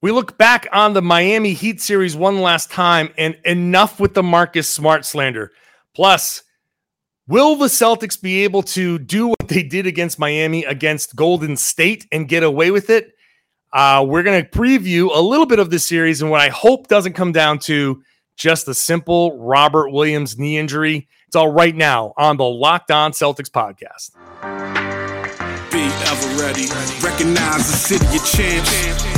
We look back on the Miami Heat series one last time, and enough with the Marcus Smart slander. Plus, Will the Celtics be able to do what they did against Miami against Golden State and get away with it? Uh, we're going to preview a little bit of this series and what I hope doesn't come down to just a simple Robert Williams knee injury. It's all right now on the Locked On Celtics podcast. Be ever ready. Recognize the city of champs.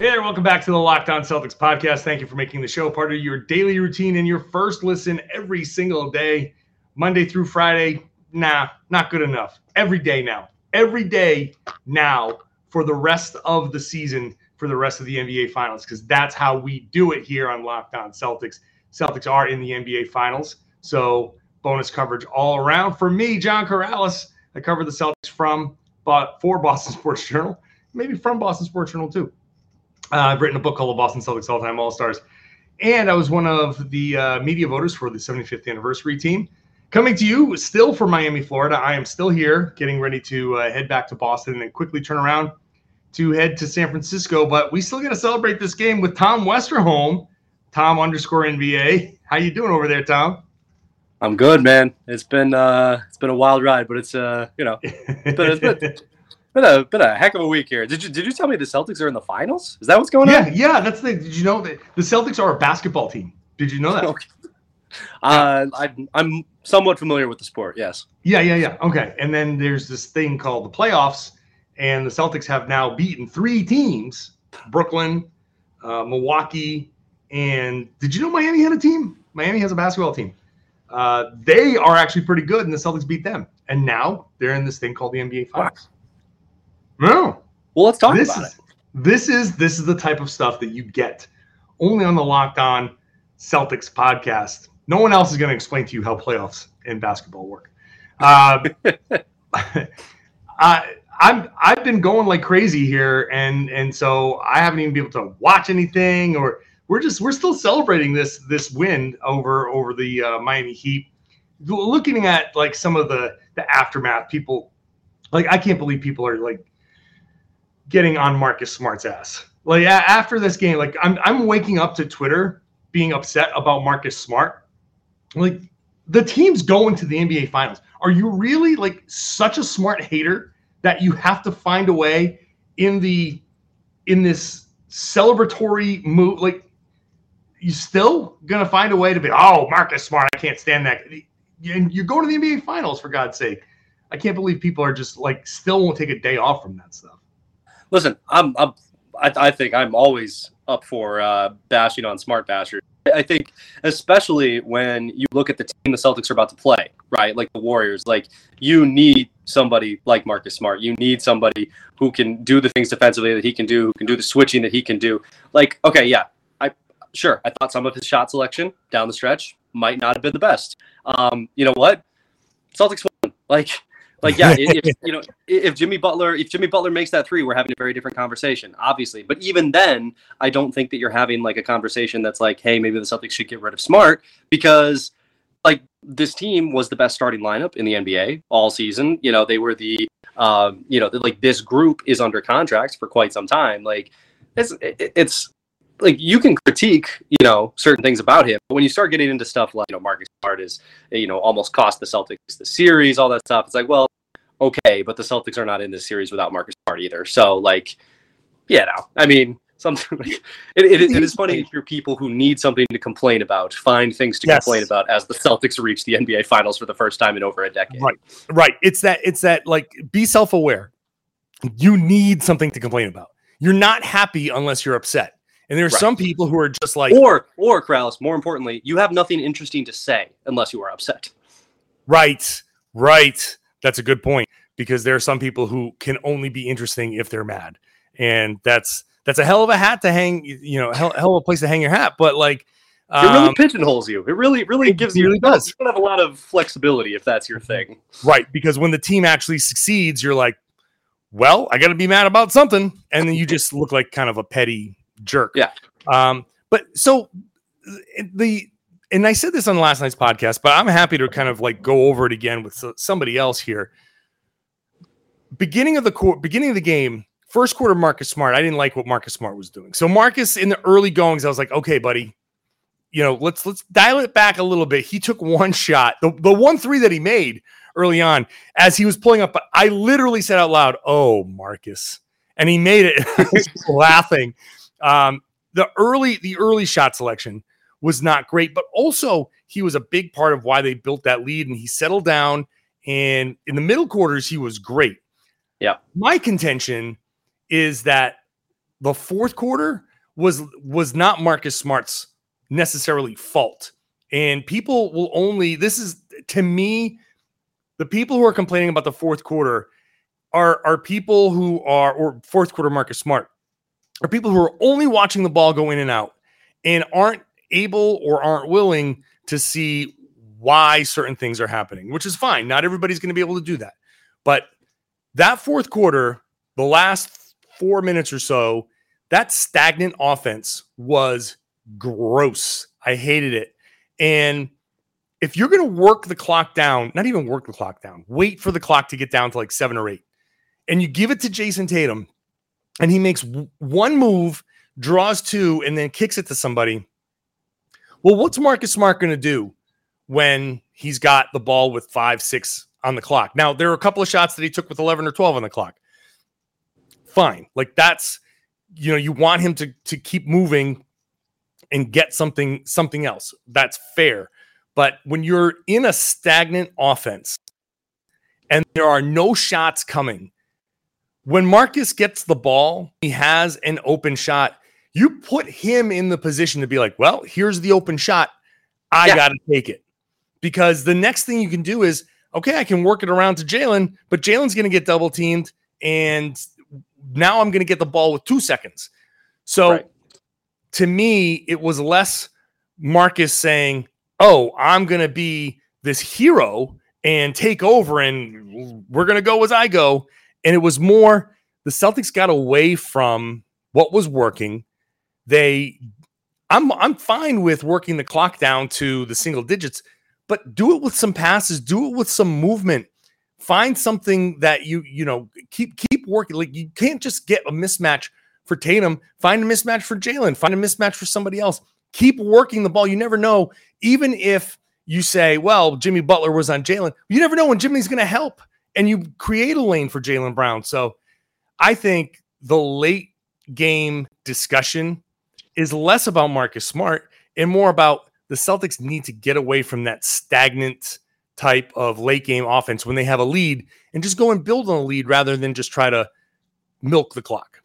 Hey there, welcome back to the Locked On Celtics podcast. Thank you for making the show part of your daily routine and your first listen every single day, Monday through Friday. Nah, not good enough. Every day now. Every day now for the rest of the season, for the rest of the NBA Finals, because that's how we do it here on Locked On Celtics. Celtics are in the NBA Finals, so bonus coverage all around. For me, John Karalis, I cover the Celtics from, but for Boston Sports Journal, maybe from Boston Sports Journal too. Uh, I've written a book called The Boston Celtics All Time All Stars. And I was one of the uh, media voters for the 75th anniversary team. Coming to you still from Miami, Florida. I am still here, getting ready to uh, head back to Boston and then quickly turn around to head to San Francisco. But we still got to celebrate this game with Tom Westerholm, Tom underscore NBA. How you doing over there, Tom? I'm good, man. It's been uh, it's been a wild ride, but it's uh, you know, it's been, it's been, been a been a heck of a week here. Did you did you tell me the Celtics are in the finals? Is that what's going Yeah, on? yeah, yeah. that's the. Did you know that the Celtics are a basketball team? Did you know that? Okay. Uh, I, I'm somewhat familiar with the sport. Yes. Yeah, yeah, yeah. Okay. And then there's this thing called the playoffs, and the Celtics have now beaten three teams Brooklyn, uh, Milwaukee, and did you know Miami had a team? Miami has a basketball team. Uh, they are actually pretty good, and the Celtics beat them. And now they're in this thing called the NBA Finals. No. Well, let's talk This about is, it. this is this is the type of stuff that you get only on the Locked On Celtics podcast. No one else is going to explain to you how playoffs in basketball work. Uh, I I'm I've been going like crazy here, and and so I haven't even been able to watch anything, or we're just we're still celebrating this this win over over the uh, Miami Heat. Looking at like some of the the aftermath, people like I can't believe people are like getting on Marcus Smart's ass. Like after this game, like I'm I'm waking up to Twitter being upset about Marcus Smart. Like the team's going to the NBA Finals. Are you really like such a smart hater that you have to find a way in the in this celebratory move? Like you still gonna find a way to be oh Marcus Smart, I can't stand that. And you're going to the NBA Finals for God's sake. I can't believe people are just like still won't take a day off from that stuff. Listen, I'm, I'm I, I think I'm always up for uh, bashing on smart bashers. I think especially when you look at the team the Celtics are about to play, right? Like the Warriors, like you need somebody like Marcus Smart. You need somebody who can do the things defensively that he can do, who can do the switching that he can do. Like, okay, yeah, I sure I thought some of his shot selection down the stretch might not have been the best. Um, you know what? Celtics won. Like, like yeah, if, if, you know, if Jimmy Butler, if Jimmy Butler makes that three, we're having a very different conversation, obviously. But even then, I don't think that you're having like a conversation that's like, hey, maybe the Celtics should get rid of Smart because like this team was the best starting lineup in the NBA all season. You know, they were the, um, you know, like this group is under contract for quite some time. Like, it's it's like you can critique, you know, certain things about him, but when you start getting into stuff like, you know, Marcus Smart is, you know, almost cost the Celtics the series, all that stuff. It's like, well, okay, but the Celtics are not in this series without Marcus Smart either. So, like, yeah, no, I mean, something like it, it, it is funny if you're people who need something to complain about find things to Yes. complain about as the celtics reach the nba finals for the first time in over a decade Right. Right. It's that it's that like be self-aware. You need something to complain about. You're not happy unless you're upset. And there are Right. some people who are just like or or Krause, more importantly you have nothing interesting to say unless you are upset right, right. That's a good point because there are some people who can only be interesting if they're mad. And that's that's a hell of a hat to hang, you know, hell, hell of a place to hang your hat, but like it really um, pigeonholes you it really really it gives you really you does. you don't have a lot of flexibility if that's your thing Right, because when the team actually succeeds, you're like, well, I got to be mad about something, and then you just look like kind of a petty jerk. Yeah. Um, but so uh, the and I said this on last night's podcast, but I'm happy to kind of like go over it again with somebody else here. Beginning of the court, beginning of the game, first quarter, Marcus Smart. I didn't like what Marcus Smart was doing. So Marcus in the early goings, I was like, okay, buddy, you know, let's let's dial it back a little bit. He took one shot, the, the one three that he made early on as he was pulling up. But I literally said out loud, "Oh, Marcus," and he made it. Laughing. Um, the early the early shot selection was not great, but also he was a big part of why they built that lead, and he settled down. And in the middle quarters, he was great. Yeah. My contention is that the fourth quarter was was not Marcus Smart's necessarily fault. And people will only this is to me the people who are complaining about the fourth quarter are are people who are or fourth quarter Marcus Smart are people who are only watching the ball go in and out and aren't able or aren't willing to see why certain things are happening, which is fine. Not everybody's going to be able to do that. But that fourth quarter, the last 4 minutes or so, that stagnant offense was gross. I hated it. And if you're going to work the clock down, not even work the clock down, wait for the clock to get down to like seven or eight, and you give it to Jayson Tatum, and he makes one move, draws two, and then kicks it to somebody. Well, what's Marcus Smart going to do when he's got the ball with five, six on the clock? Now, there are a couple of shots that he took with 11 or 12 on the clock. Fine. Like that's, you know, you want him to, to keep moving and get something something else. That's fair. But when you're in a stagnant offense and there are no shots coming, when Marcus gets the ball, he has an open shot. You put him in the position to be like, well, here's the open shot. I Yeah. got to take it. Because the next thing you can do is, okay, I can work it around to Jaylen, but Jaylen's going to get double teamed. And now I'm going to get the ball with two seconds. So Right. to me, it was less Marcus saying, "Oh, I'm going to be this hero and take over, and we're going to go as I go." And it was more the Celtics got away from what was working. They, I'm, I'm fine with working the clock down to the single digits, but do it with some passes, do it with some movement. Find something that you, you know, keep keep working. Like you can't just get a mismatch for Tatum. Find a mismatch for Jaylen. Find a mismatch for somebody else. Keep working the ball. You never know. Even if you say, well, Jimmy Butler was on Jaylen, you never know when Jimmy's going to help and you create a lane for Jaylen Brown. So I think the late game discussion is less about Marcus Smart and more about the Celtics need to get away from that stagnant type of late game offense when they have a lead and just go and build on a lead rather than just try to milk the clock.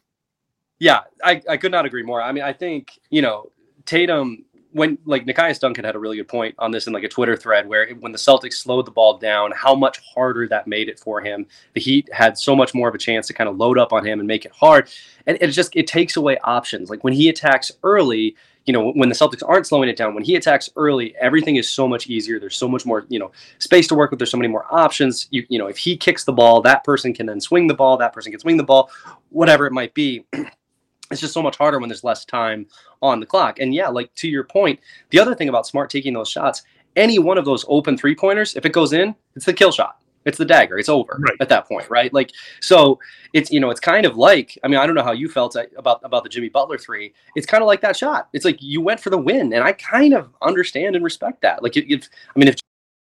Yeah, I, I could not agree more. I mean, I think, you know, Tatum, when like Nekias Duncan had a really good point on this in like a Twitter thread where when the Celtics slowed the ball down, how much harder that made it for him. The Heat had so much more of a chance to kind of load up on him and make it hard. And it just, it takes away options. Like when he attacks early, you know, when the Celtics aren't slowing it down, when he attacks early, everything is so much easier. There's so much more, you know, space to work with. There's so many more options. You, you know, if he kicks the ball, that person can then swing the ball. That person can swing the ball, whatever it might be. it's just so much harder when there's less time on the clock. And yeah, like to your point, the other thing about Smart taking those shots, any one of those open three pointers, if it goes in, it's the kill shot. It's the dagger. It's over Right. at that point, right? Like, so it's you know, it's kind of like I mean, I don't know how you felt uh, about about the Jimmy Butler three. It's kind of like that shot. It's like you went for the win, and I kind of understand and respect that. Like, if, if I mean, if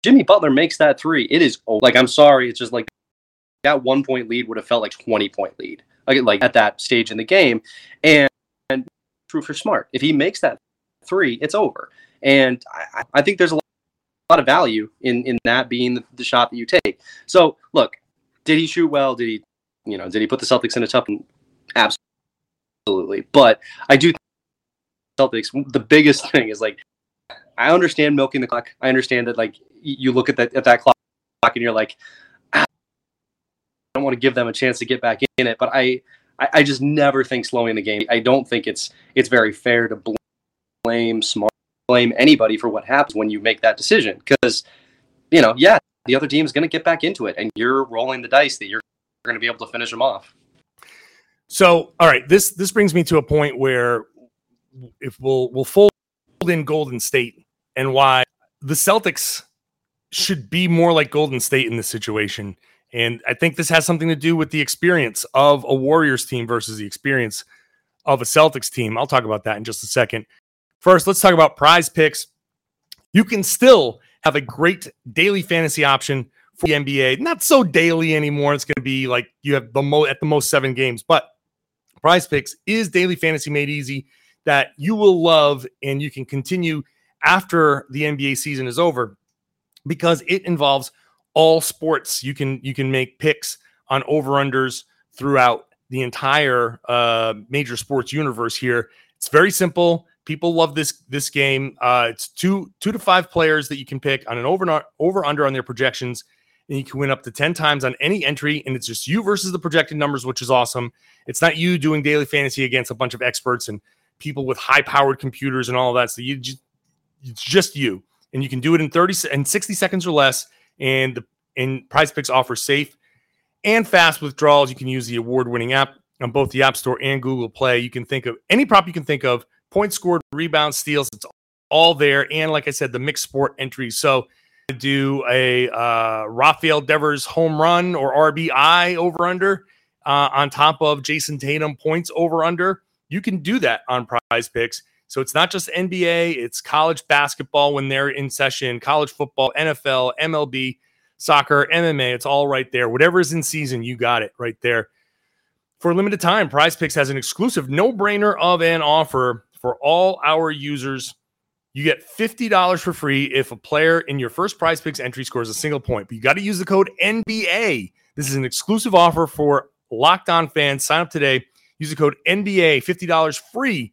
Jimmy Butler makes that three, it is like I'm sorry, it's just like that one point lead would have felt like 20 point lead, like like at that stage in the game, and and true for Smart. If he makes that three, it's over. And I, I think there's a lot of value in in that being the, the, shot that you take. So look, did he shoot well? Did he, you know, did he put the Celtics in a tough? Absolutely. But I do Celtics. The biggest thing is like, I understand milking the clock. I understand that like you look at that at that clock and you're like, don't want to give them a chance to get back in it. But I, I, I just never think slowing the game. I don't think it's it's very fair to blame smart blame anybody for what happens when you make that decision because you know yeah the other team is going to get back into it and you're rolling the dice that you're going to be able to finish them off so all right this this brings me to a point where if we'll we'll fold in golden state and why the celtics should be more like golden state in this situation and i think this has something to do with the experience of a warriors team versus the experience of a celtics team i'll talk about that in just a second First, let's talk about PrizePicks. You can still have a great daily fantasy option for the NBA. Not so daily anymore. It's going to be like you have the mo at the most seven games, but PrizePicks is daily fantasy made easy that you will love and you can continue after the NBA season is over because it involves all sports. You can you can make picks on over unders throughout the entire uh, major sports universe here. It's very simple. People love this this game. Uh, it's two two to five players that you can pick on an over over under on their projections, and you can win up to ten times on any entry. And it's just you versus the projected numbers, which is awesome. It's not you doing daily fantasy against a bunch of experts and people with high powered computers and all that. So you just, it's just you, and you can do it in thirty and sixty seconds or less. And the and PrizePicks offers safe and fast withdrawals. You can use the award winning app on both the App Store and Google Play. You can think of any prop you can think of points scored, rebounds, steals. It's all there. And like I said, the mixed sport entries. So do a uh, Rafael Devers home run or RBI over under uh, on top of Jayson Tatum points over under. You can do that on PrizePicks. So it's not just NBA, it's college basketball when they're in session, college football, NFL, MLB, soccer, MMA. It's all right there. Whatever is in season, you got it right there. For a limited time, PrizePicks has an exclusive no brainer of an offer for all our users. You get $50 for free if a player in your first PrizePicks entry scores a single point. But you got to use the code NBA. This is an exclusive offer for locked on fans. Sign up today. Use the code NBA, $50 free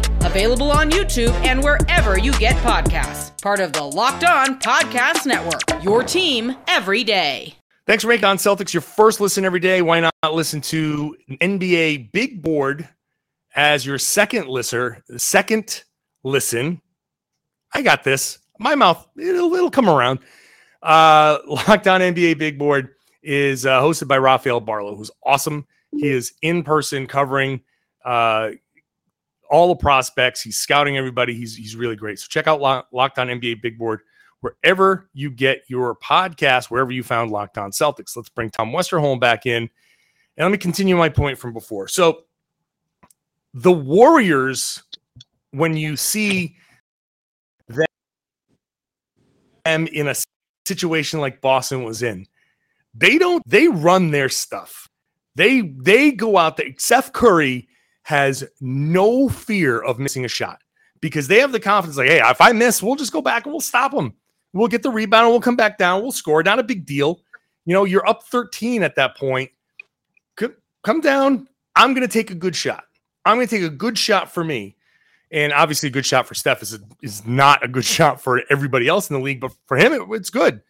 available on YouTube and wherever you get podcasts. Part of the Locked On Podcast Network, your team every day. Thanks for making on Celtics your first listen every day. Why not listen to NBA Big Board as your second listener, second listen. I got this. My mouth, it'll, it'll come around. Uh, Locked On NBA Big Board is uh, hosted by Rafael Barlowe, who's awesome. He is in person covering uh, all the prospects. He's scouting everybody. He's he's really great. So check out Locked On NBA Big Board wherever you get your podcast, wherever you found Locked On Celtics. Let's bring Tom Westerholm back in, and let me continue my point from before. So the Warriors when you see them in a situation like Boston was in, they don't they run their stuff. They they go out there. Steph Curry has no fear of missing a shot because they have the confidence like, hey, if I miss, we'll just go back and we'll stop them. We'll get the rebound and we'll come back down. We'll score. Not a big deal. You know, you're up 13 at that point. Come down. I'm going to take a good shot. I'm going to take a good shot for me. And obviously, a good shot for Steph is, a, is not a good shot for everybody else in the league, but for him, it, it's good.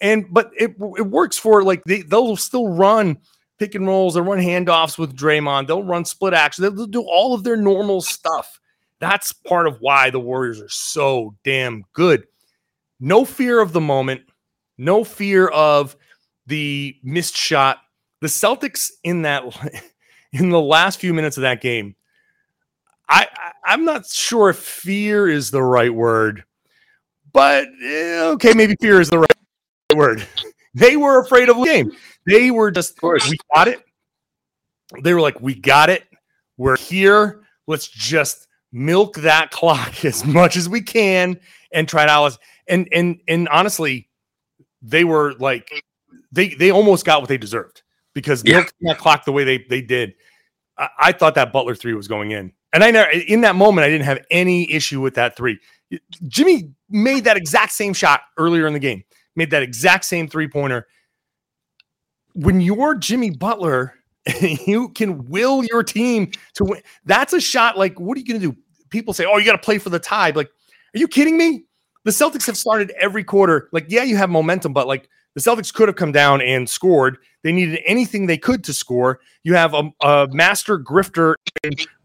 And but it it works for like they they'll still run pick and rolls, they'll run handoffs with Draymond, they'll run split action, they'll do all of their normal stuff. That's part of why the Warriors are so damn good. No fear of the moment, no fear of the missed shot. The Celtics in that in the last few minutes of that game I, I am not sure if fear is the right word, but eh, okay, maybe fear is the right word. They were afraid of the game. They were just, we got it. They were like, we got it. We're here. Let's just milk that clock as much as we can and try to out. And and and honestly, they were like, they they almost got what they deserved because yeah. milking that clock the way they they did. I, I thought that Butler three was going in, and I never in that moment I didn't have any issue with that three. Jimmy made that exact same shot earlier in the game, made that exact same three pointer. When you're Jimmy Butler, you can will your team to win. That's a shot. Like, what are you going to do? People say, "Oh, you got to play for the tie." Like, are you kidding me? The Celtics have started every quarter. Like, yeah, you have momentum, but like the Celtics could have come down and scored. They needed anything they could to score. You have a, a master grifter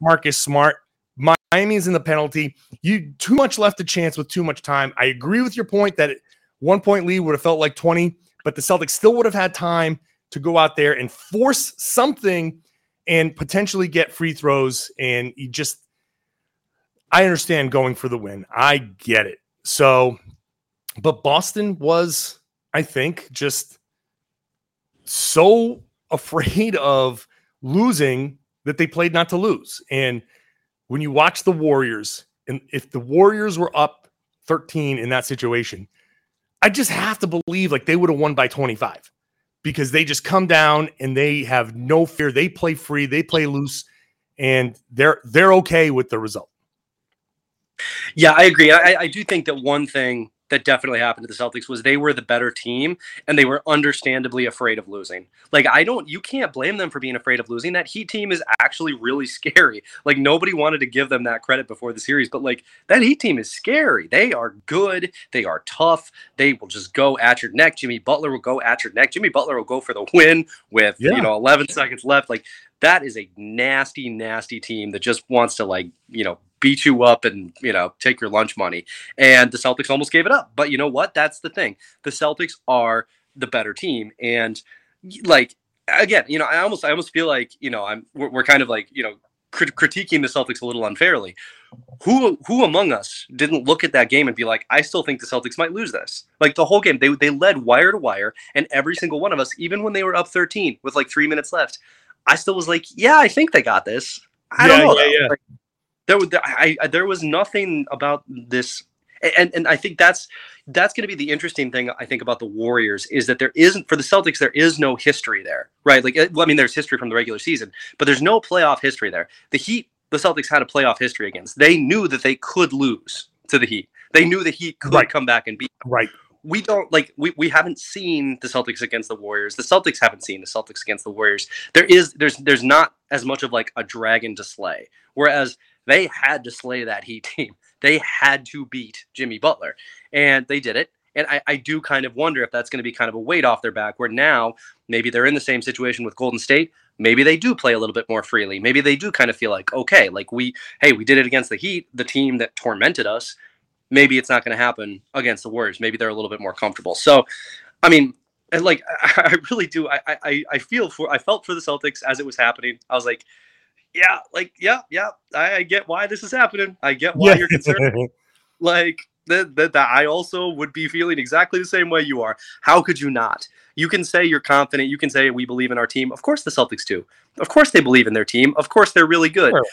Marcus Smart. Miami's in the penalty. You too much left a chance with too much time. I agree with your point that one point lead would have felt like 20, but the Celtics still would have had time to go out there and force something and potentially get free throws. And you just, I understand going for the win. I get it. So, but Boston was I think, just so afraid of losing that they played not to lose. And when you watch the Warriors, and if the Warriors were up 13 in that situation, I just have to believe like they would have won by 25 because they just come down and they have no fear. They play free, they play loose, and they're they're okay with the result. Yeah, I agree. I, I do think that one thing that definitely happened to the Celtics was they were the better team and they were understandably afraid of losing. Like I don't you can't blame them for being afraid of losing. That Heat team is actually really scary. Like nobody wanted to give them that credit before the series, but like that Heat team is scary. They are good, they are tough. They will just go at your neck. Jimmy Butler will go at your neck. Jimmy Butler will go for the win with, yeah. you know, 11 seconds left. Like that is a nasty nasty team that just wants to like, you know, beat you up and you know take your lunch money. And the Celtics almost gave it up. But you know what? That's the thing. The Celtics are the better team, and like again, you know, I almost I almost feel like you know I'm we're, we're kind of like you know crit- critiquing the Celtics a little unfairly. Who who among us didn't look at that game and be like, I still think the Celtics might lose this? Like the whole game, they they led wire to wire, and every single one of us, even when they were up 13 with like three minutes left, I still was like, yeah, I think they got this. I yeah, don't know. Yeah, yeah. Like, there was I, I, there was nothing about this and and I think that's that's going to be the interesting thing I think about the Warriors is that there isn't for the Celtics there is no history there right like well, I mean there's history from the regular season but there's no playoff history there the Heat the Celtics had a playoff history against they knew that they could lose to the Heat they knew the Heat could right. come back and beat right we don't like we, we haven't seen the Celtics against the Warriors. The Celtics haven't seen the Celtics against the Warriors. There is there's there's not as much of like a dragon to slay. Whereas they had to slay that Heat team. They had to beat Jimmy Butler, and they did it. And I, I do kind of wonder if that's going to be kind of a weight off their back, where now maybe they're in the same situation with Golden State. Maybe they do play a little bit more freely. Maybe they do kind of feel like, okay, like we, hey, we did it against the Heat, the team that tormented us. Maybe it's not going to happen against the Warriors. Maybe they're a little bit more comfortable. So, I mean, like I really do. I I I feel for I felt for the Celtics as it was happening. I was like, yeah, like, yeah, yeah, I, I get why this is happening. I get why yeah. you're concerned. like, that, that, that I also would be feeling exactly the same way you are. How could you not? You can say you're confident. You can say we believe in our team. Of course, the Celtics do. Of course, they believe in their team. Of course, they're really good. Sure.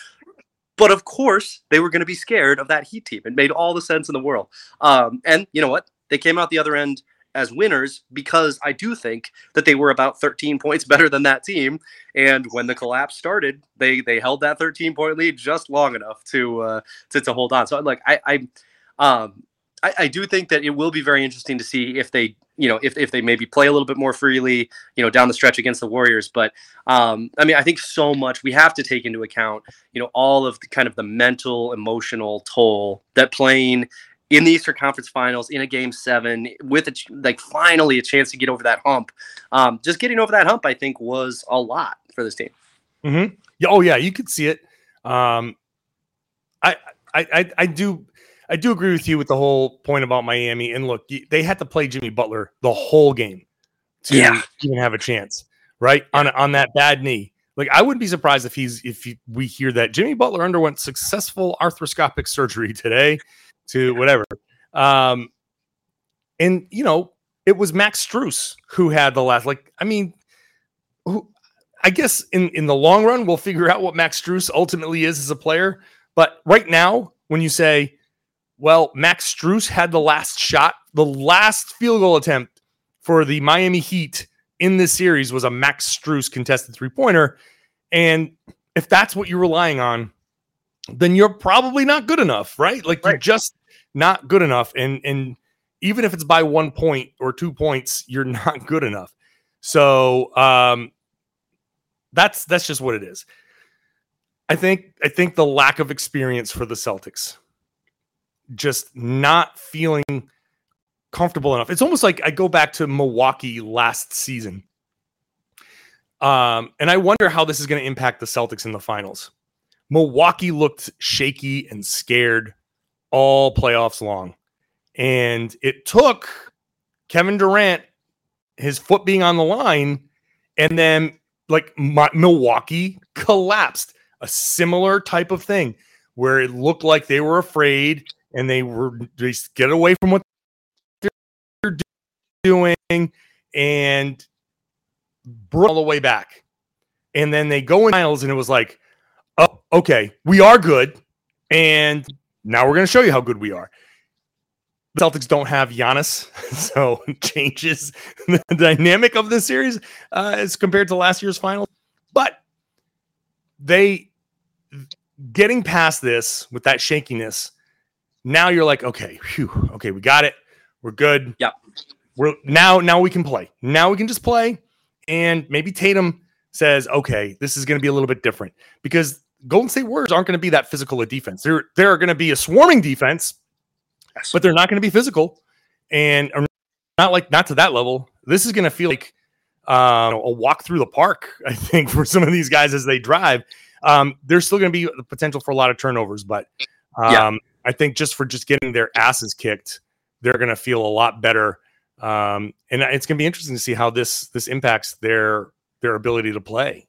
But of course, they were going to be scared of that Heat team. It made all the sense in the world. Um, and you know what? They came out the other end as winners because I do think that they were about 13 points better than that team. And when the collapse started, they they held that 13 point lead just long enough to uh, to, to hold on. So like I I um I, I do think that it will be very interesting to see if they you know if, if they maybe play a little bit more freely you know down the stretch against the warriors but um, i mean i think so much we have to take into account you know all of the kind of the mental emotional toll that playing in the Eastern Conference Finals in a Game Seven with a like finally a chance to get over that hump. Um, just getting over that hump, I think, was a lot for this team. Mm-hmm. Yeah. Oh yeah, you could see it. Um, I, I I I do I do agree with you with the whole point about Miami. And look, they had to play Jimmy Butler the whole game to yeah. even have a chance, right? On on that bad knee. Like I wouldn't be surprised if he's if he, we hear that Jimmy Butler underwent successful arthroscopic surgery today to whatever. Um, And you know, it was Max Strus who had the last. Like, I mean, who? I guess in in the long run, we'll figure out what Max Strus ultimately is as a player. But right now, when you say, well, Max Strus had the last shot, the last field goal attempt for the Miami Heat in this series was a Max Strus contested three pointer. And if that's what you're relying on, then you're probably not good enough, right? Like right. you're just not good enough. And and even if it's by one point or two points, you're not good enough. So um that's that's just what it is. I think I think the lack of experience for the Celtics, just not feeling comfortable enough. It's almost like I go back to Milwaukee last season. Um, and I wonder how this is going to impact the Celtics in the finals. Milwaukee looked shaky and scared all playoffs long. And it took Kevin Durant, his foot being on the line, and then like my, Milwaukee collapsed. A similar type of thing where it looked like they were afraid and they were just get away from what they're doing and brought all the way back. And then they go in finals and it was like, oh, okay, we are good. And now we're going to show you how good we are. The Celtics don't have Giannis, so changes the dynamic of the series uh, as compared to last year's final. But they getting past this with that shakiness, now you're like, okay, whew, okay, we got it. We're good. Yep. We're now now we can play. Now we can just play. And maybe Tatum says, okay, this is going to be a little bit different because Golden State Warriors aren't going to be that physical a defense. They're they're going to be a swarming defense, yes. but they're not going to be physical, and not like not to that level. This is going to feel like uh, a walk through the park. I think for some of these guys as they drive, um, there's still going to be the potential for a lot of turnovers, but um, yeah. I think just for just getting their asses kicked, they're going to feel a lot better. Um, and it's going to be interesting to see how this this impacts their their ability to play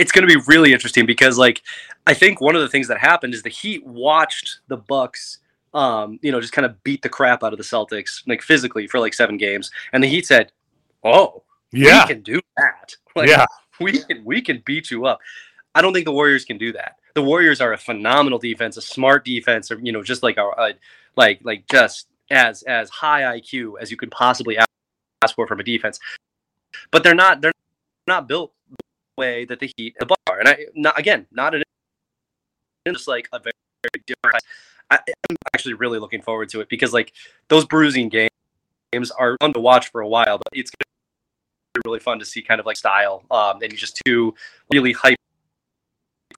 it's going to be really interesting because like I think one of the things that happened is the Heat watched the Bucks um, you know, just kind of beat the crap out of the Celtics like physically for like 7 games and the Heat said, "Oh, yeah. we can do that." Like, yeah. We can we can beat you up. I don't think the Warriors can do that. The Warriors are a phenomenal defense, a smart defense, or you know, just like our uh, like like just as as high IQ as you could possibly ask for from a defense. But they're not they're not built way that the Heat the bar. And I not again, not an just like a very, very different. I, am actually really looking forward to it because like those bruising games games are fun to watch for a while, but it's gonna be really fun to see kind of like style um, and just two really hype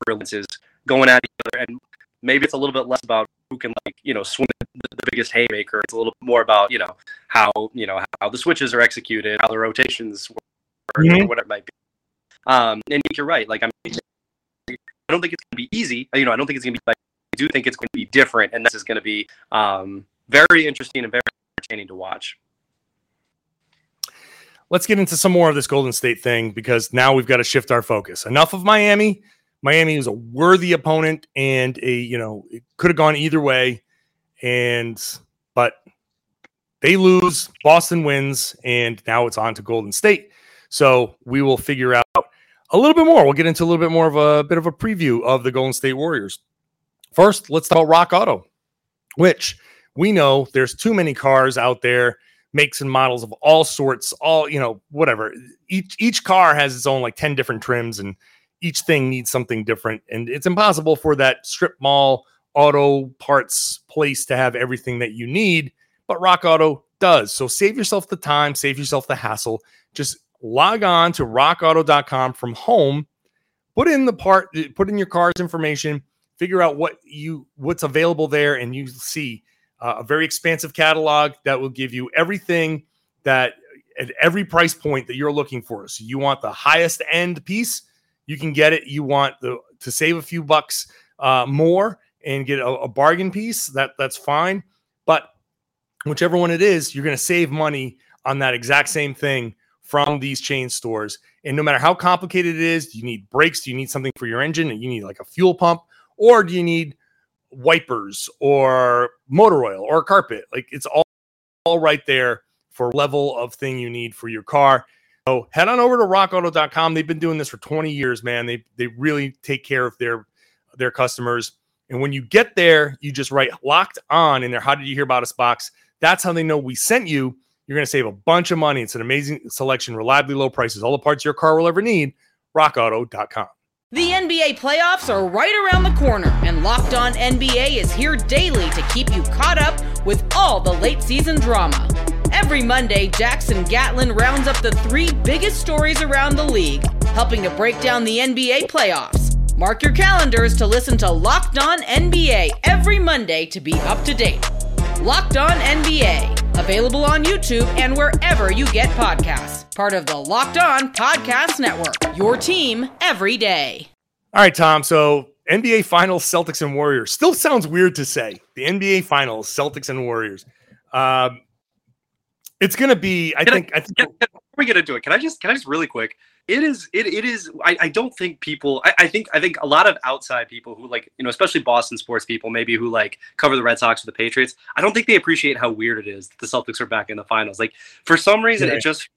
brilliances going at each other. And maybe it's a little bit less about who can like you know swing the, the biggest haymaker. It's a little bit more about you know how you know how the switches are executed, how the rotations work, mm-hmm. or whatever it might be. Um, and you're right. Like I'm, I don't think it's going to be easy. You know, I don't think it's going to be. But I do think it's going to be different, and this is going to be um, very interesting and very entertaining to watch. Let's get into some more of this Golden State thing because now we've got to shift our focus. Enough of Miami. Miami is a worthy opponent, and a you know it could have gone either way, and but they lose. Boston wins, and now it's on to Golden State. So we will figure out a little bit more. We'll get into a little bit more of a bit of a preview of the Golden State Warriors. First, let's talk about Rock Auto, which we know there's too many cars out there, makes and models of all sorts, all you know, whatever. Each each car has its own like 10 different trims and each thing needs something different. And it's impossible for that strip mall auto parts place to have everything that you need, but Rock Auto does. So save yourself the time, save yourself the hassle. Just log on to rockauto.com from home, put in the part, put in your car's information, figure out what you what's available there, and you see uh, a very expansive catalog that will give you everything that at every price point that you're looking for. So you want the highest end piece, you can get it. You want the to save a few bucks uh, more and get a, a bargain piece. That that's fine, but whichever one it is, you're going to save money on that exact same thing from these chain stores. And no matter how complicated it is, do you need brakes? Do you need something for your engine? You need like a fuel pump? Or do you need wipers or motor oil or carpet? Like it's all all right there for level of thing you need for your car. So head on over to rockauto.com. They've been doing this for 20 years, man. They they really take care of their their customers. And when you get there, you just write locked on in there. How did you hear about us box? That's how they know we sent you. You're going to save a bunch of money. It's an amazing selection, reliably low prices, all the parts your car will ever need. RockAuto.com. The NBA playoffs are right around the corner, and Locked On NBA is here daily to keep you caught up with all the late season drama. Every Monday, Jackson Gatlin rounds up the three biggest stories around the league, helping to break down the NBA playoffs. Mark your calendars to listen to Locked On NBA every Monday to be up to date. Locked On NBA, available on YouTube and wherever you get podcasts. Part of the Locked On Podcast Network, your team every day. All right, Tom. So NBA Finals, Celtics and Warriors. Still sounds weird to say. The NBA Finals, Celtics and Warriors. Um, it's going to be. I Can I- think. I, think. Can- can- before we get into it, can I just can I just really quick? It is it it is. I, I don't think people. I, I think I think a lot of outside people who like you know especially Boston sports people maybe who like cover the Red Sox or the Patriots. I don't think they appreciate how weird it is that the Celtics are back in the finals. Like for some reason, Yeah. it just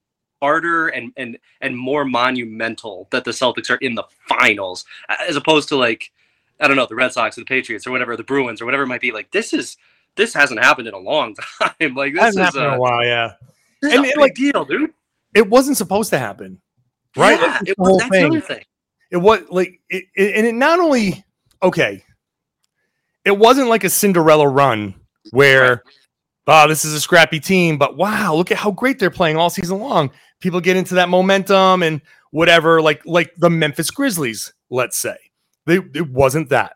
harder and and and more monumental that the Celtics are in the finals as opposed to like I don't know the Red Sox or the Patriots or whatever the Bruins or whatever it might be. Like this is this hasn't happened in a long time. Like this hasn't is happened in a, a while. Yeah, And a big like- deal, dude. it wasn't supposed to happen, right? Yeah, it the was, whole that's thing. the other thing. It was like, it, it- and it not only okay. It wasn't like a Cinderella run where, oh, this is a scrappy team, but wow, look at how great they're playing all season long. People get into that momentum and whatever, like like the Memphis Grizzlies, let's say. They, it wasn't that.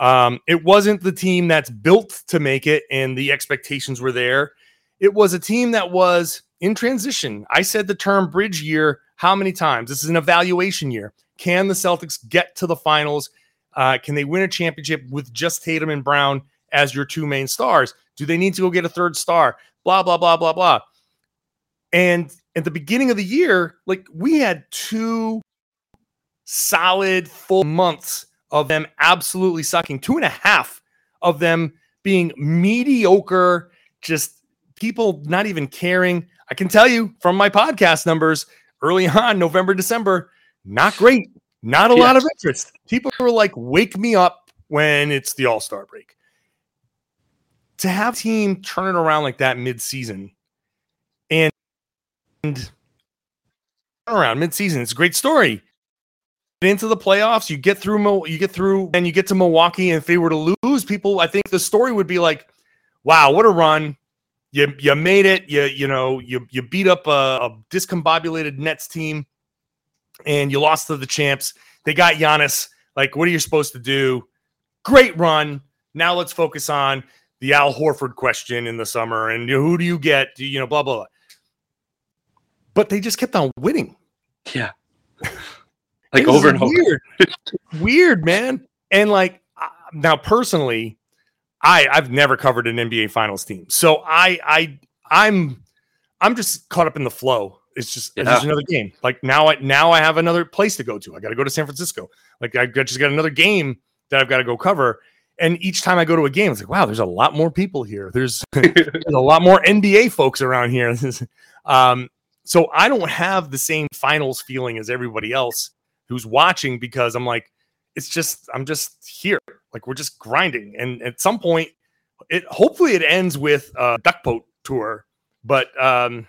Um, it wasn't the team that's built to make it, and the expectations were there. It was a team that was in transition. I said the term bridge year how many times? This is an evaluation year. Can the Celtics get to the finals? Uh, can they win a championship with just Tatum and Brown as your two main stars? Do they need to go get a third star? Blah, blah, blah, blah, blah. And at the beginning of the year, like we had two solid full months of them absolutely sucking, two and a half of them being mediocre, just people not even caring. I can tell you from my podcast numbers early on, November, December, not great, not a lot of interest. People were like, wake me up when it's the All Star break. To have team turn it around like that mid season and, around mid season, it's a great story get into the playoffs, you get through you get through and you get to Milwaukee and if they were to lose, people I think the story would be like, wow, what a run. You you made it. You you know, you you beat up a, a discombobulated Nets team and you lost to the champs. They got Giannis. Like what are you supposed to do? Great run. Now let's focus on the Al Horford question in the summer and who do you get? Do you, you know, blah blah blah. But they just kept on winning. Yeah. Like over and over. weird. weird, man. And like now, personally, I I've never covered an NBA Finals team, so I I I'm I'm just caught up in the flow. It's just it's just another game. Like now I now I have another place to go to. I got to go to San Francisco. Like I just got another game that I've got to go cover. And each time I go to a game, it's like, wow, there's a lot more people here. There's there's a lot more NBA folks around here. um, so I don't have the same finals feeling as everybody else who's watching because I'm like, it's just I'm just here. Like we're just grinding. And at some point, it hopefully it ends with a duck boat tour. But um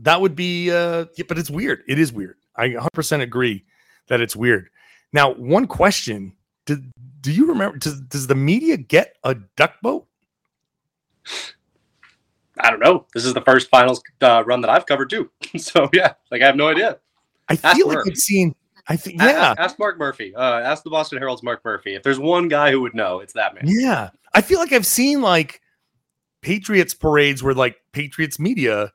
that would be uh yeah, but it's weird. It is weird. I 100% agree that it's weird. Now, one question. Did do you remember does, does the media get a duck boat? I don't know. This is the first finals uh, run that I've covered too. so yeah, like I have no idea. I Ask feel like. I've seen I think yeah. Ask, ask Mark Murphy. Uh, ask the Boston Herald's Mark Murphy. If there's one guy who would know, it's that man. Yeah. I feel like I've seen like Patriots parades where like Patriots media,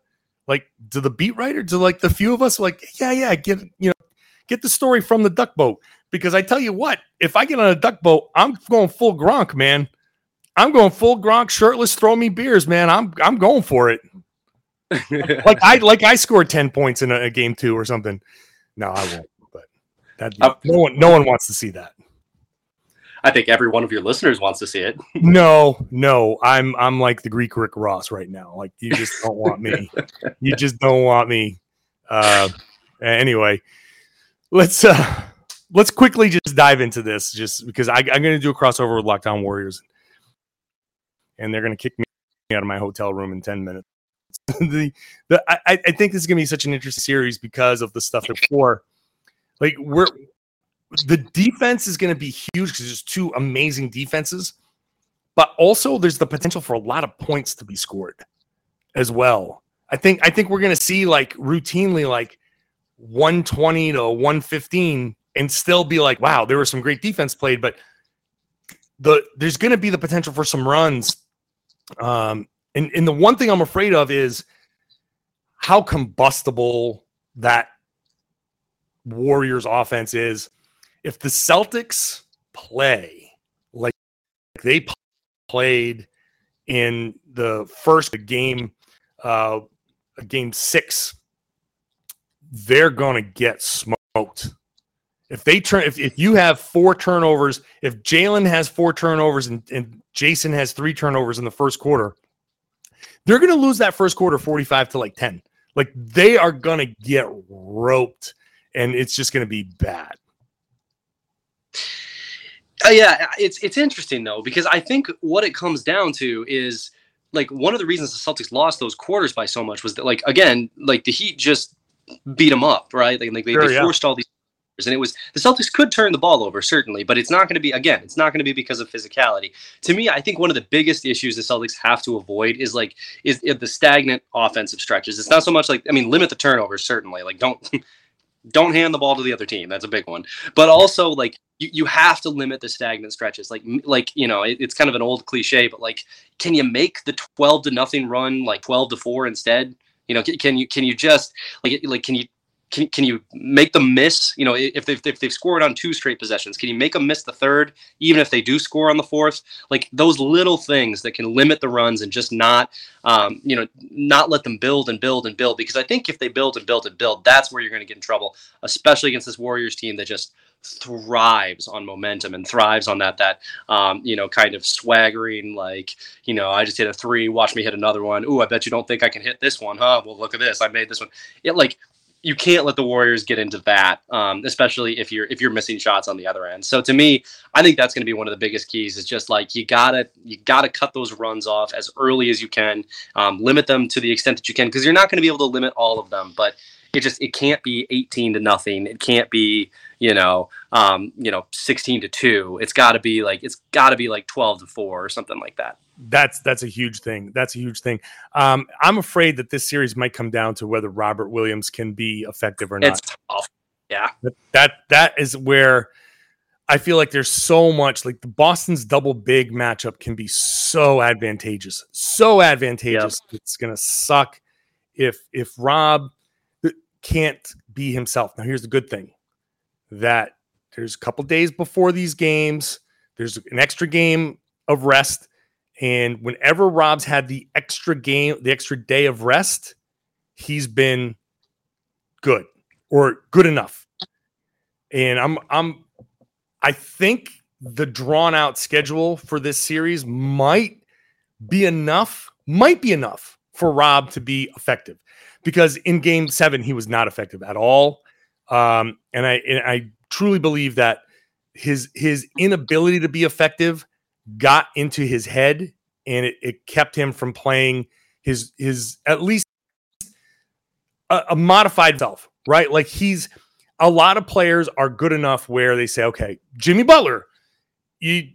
like to the beat writer, to like the few of us, like, yeah, yeah, get you know, get the story from the duck boat. Because I tell you what, if I get on a duck boat, I'm going full Gronk, man. I'm going full Gronk, shirtless, throw me beers, man. I'm I'm going for it. Like I like I scored 10 points in a, a game two or something. No, I won't, that Uh, no one no one wants to see that. I think every one of your listeners wants to see it. no, no, I'm I'm like the Greek Rick Ross right now. Like you just don't want me. You just don't want me. Uh, anyway, let's uh let's quickly just dive into this, just because I, I'm going to do a crossover with Locked On Warriors, and they're going to kick me out of my hotel room in ten minutes. the, the I, I think this is going to be such an interesting series because of the stuff before. Like we're the defense is going to be huge because there's two amazing defenses, but also there's the potential for a lot of points to be scored as well. I think I think we're going to see like routinely like 120 to 115 and still be like, wow, there was some great defense played, but the there's going to be the potential for some runs. Um, and and the one thing I'm afraid of is how combustible that Warriors offense is if the Celtics play like they played in the first game, uh, game six, they're going to get smoked. If they turn, if, if you have four turnovers, if Jaylen has four turnovers and, and Jayson has three turnovers in the first quarter, they're going to lose that first quarter 45 to like 10. Like they are going to get roped and it's just going to be bad. Uh, yeah, it's it's interesting though because I think what it comes down to is like one of the reasons the Celtics lost those quarters by so much was that like again like the Heat just beat them up right like, like they, sure, they yeah. forced all these and it was the Celtics could turn the ball over certainly, but it's not going to be again. It's not going to be because of physicality. To me, I think one of the biggest issues the Celtics have to avoid is like is, is the stagnant offensive stretches. It's not so much like I mean limit the turnovers certainly. Like don't don't hand the ball to the other team. That's a big one. But also like you, you have to limit the stagnant stretches. Like like you know, it, it's kind of an old cliche, but like can you make the 12 to nothing run like 12 to 4 instead? You know, can, can you can you just like like can you can, can you make them miss? You know, if they've, if they've scored on two straight possessions, can you make them miss the third, even if they do score on the fourth? Like those little things that can limit the runs and just not, um, you know, not let them build and build and build. Because I think if they build and build and build, that's where you're going to get in trouble, especially against this Warriors team that just thrives on momentum and thrives on that that um, you know kind of swaggering like you know I just hit a three, watch me hit another one. Ooh, I bet you don't think I can hit this one, huh? Well, look at this, I made this one. It like you can't let the Warriors get into that, um, especially if you're if you're missing shots on the other end. So to me, I think that's going to be one of the biggest keys. Is just like you gotta you gotta cut those runs off as early as you can, um, limit them to the extent that you can, because you're not going to be able to limit all of them. But it just it can't be 18 to nothing. It can't be you know um, you know 16 to two. It's got to be like it's got to be like 12 to four or something like that that's that's a huge thing. That's a huge thing. Um, I'm afraid that this series might come down to whether Robert Williams can be effective or not. It's tough. Yeah, that, that that is where I feel like there's so much like the Boston's double big matchup can be so advantageous, so advantageous. Yep. It's gonna suck if if Rob can't be himself. Now here's the good thing that there's a couple days before these games. There's an extra game of rest and whenever Rob's had the extra game, the extra day of rest, he's been good or good enough. And I'm I'm I think the drawn out schedule for this series might be enough, might be enough for Rob to be effective. Because in game seven, he was not effective at all. Um, and I and I truly believe that his his inability to be effective got into his head and it, it kept him from playing his his at least a, a modified self, right? Like he's a lot of players are good enough where they say, okay, Jimmy Butler, you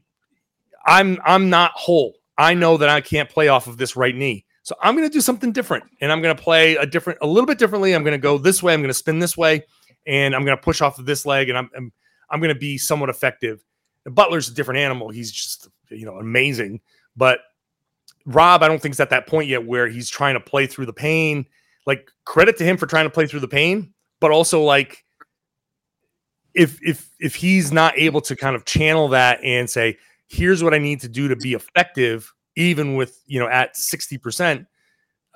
I'm I'm not whole. I know that I can't play off of this right knee. So I'm going to do something different and I'm going to play a different a little bit differently. I'm going to go this way, I'm going to spin this way and I'm going to push off of this leg and I'm I'm, I'm going to be somewhat effective. Butler's a different animal. He's just, you know, amazing. But Rob, I don't think is at that point yet where he's trying to play through the pain. Like credit to him for trying to play through the pain, but also like if if if he's not able to kind of channel that and say, here's what I need to do to be effective, even with you know at sixty percent,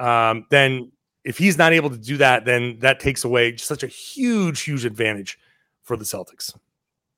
um, then if he's not able to do that, then that takes away such a huge, huge advantage for the Celtics.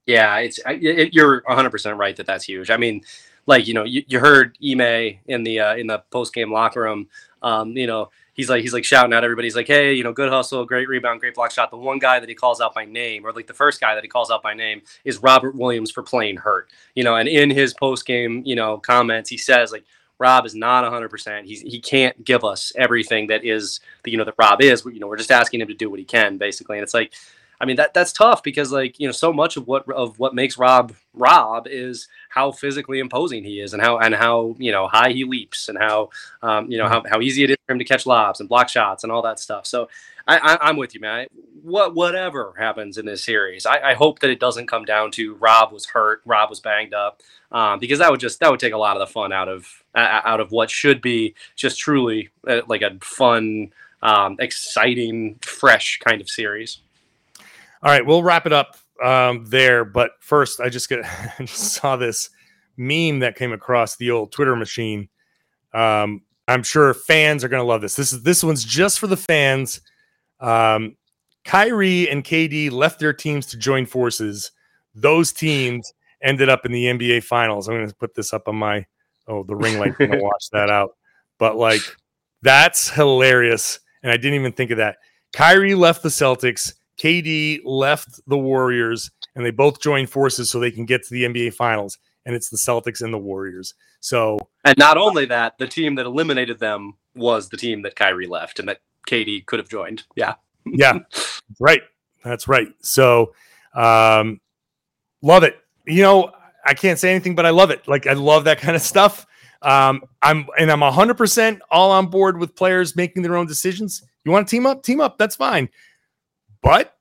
Yeah, it's it, you're 100 percent right that that's huge. I mean, like you know, you, you heard Ime in the uh, in the post game locker room. Um, you know, he's like he's like shouting out everybody. He's like, "Hey, you know, good hustle, great rebound, great block shot." The one guy that he calls out by name, or like the first guy that he calls out by name, is Robert Williams for playing hurt. You know, and in his post game, you know, comments, he says like. Rob is not 100%. He's he can't give us everything that is the you know that Rob is. You know, we're just asking him to do what he can basically. And it's like I mean that that's tough because like you know so much of what of what makes Rob Rob is how physically imposing he is and how and how you know high he leaps and how um, you know how, how easy it is for him to catch lobs and block shots and all that stuff. So I, I, am with you, man. What whatever happens in this series, I, I, hope that it doesn't come down to Rob was hurt, Rob was banged up, um, because that would just that would take a lot of the fun out of uh, out of what should be just truly uh, like a fun, um, exciting, fresh kind of series. All right, we'll wrap it up um, there. But first, I just get just saw this meme that came across the old Twitter machine. Um, I'm sure fans are going to love this. This is this one's just for the fans. Um, Kyrie and KD left their teams to join forces. Those teams ended up in the NBA Finals. I'm going to put this up on my oh the ring light. going to watch that out. But like that's hilarious, and I didn't even think of that. Kyrie left the Celtics. KD left the Warriors and they both joined forces so they can get to the NBA Finals. And it's the Celtics and the Warriors. So, and not only that, the team that eliminated them was the team that Kyrie left and that KD could have joined. Yeah. yeah. Right. That's right. So, um, love it. You know, I can't say anything, but I love it. Like, I love that kind of stuff. Um, I'm and I'm 100% all on board with players making their own decisions. You want to team up? Team up. That's fine. But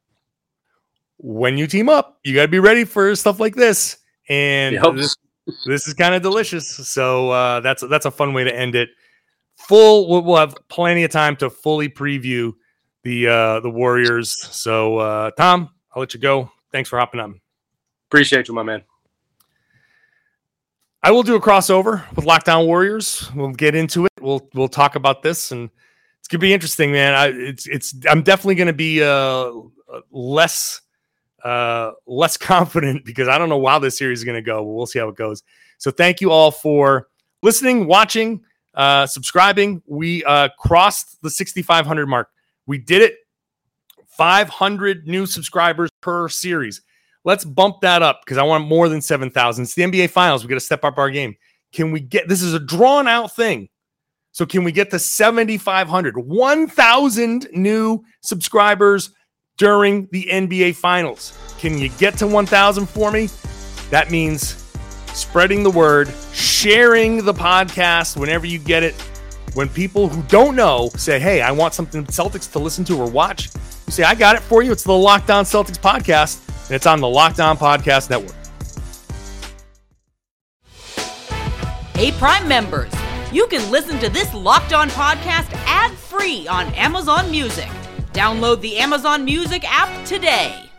when you team up, you got to be ready for stuff like this. And yep. this, this is kind of delicious. So uh, that's that's a fun way to end it. Full, we'll have plenty of time to fully preview the uh, the Warriors. So uh, Tom, I'll let you go. Thanks for hopping on. Appreciate you, my man. I will do a crossover with Locked On Warriors. We'll get into it. We'll we'll talk about this and it's gonna be interesting, man. I, it's it's I'm definitely gonna be uh less uh less confident because I don't know how this series is gonna go. But we'll see how it goes. So thank you all for listening, watching, uh, subscribing. We uh crossed the 6,500 mark. We did it. 500 new subscribers per series. Let's bump that up because I want more than 7,000. It's the NBA Finals. We got to step up our game. Can we get this? Is a drawn out thing. So can we get to 7,500, 1,000 new subscribers during the NBA Finals? Can you get to 1,000 for me? That means spreading the word, sharing the podcast whenever you get it. When people who don't know say, "Hey, I want something Celtics to listen to or watch," you say, "I got it for you." It's the Locked On Celtics podcast, and it's on the Locked On Podcast Network. Hey, Prime members you can listen to this Locked On podcast ad free on Amazon Music. Download the Amazon Music app today.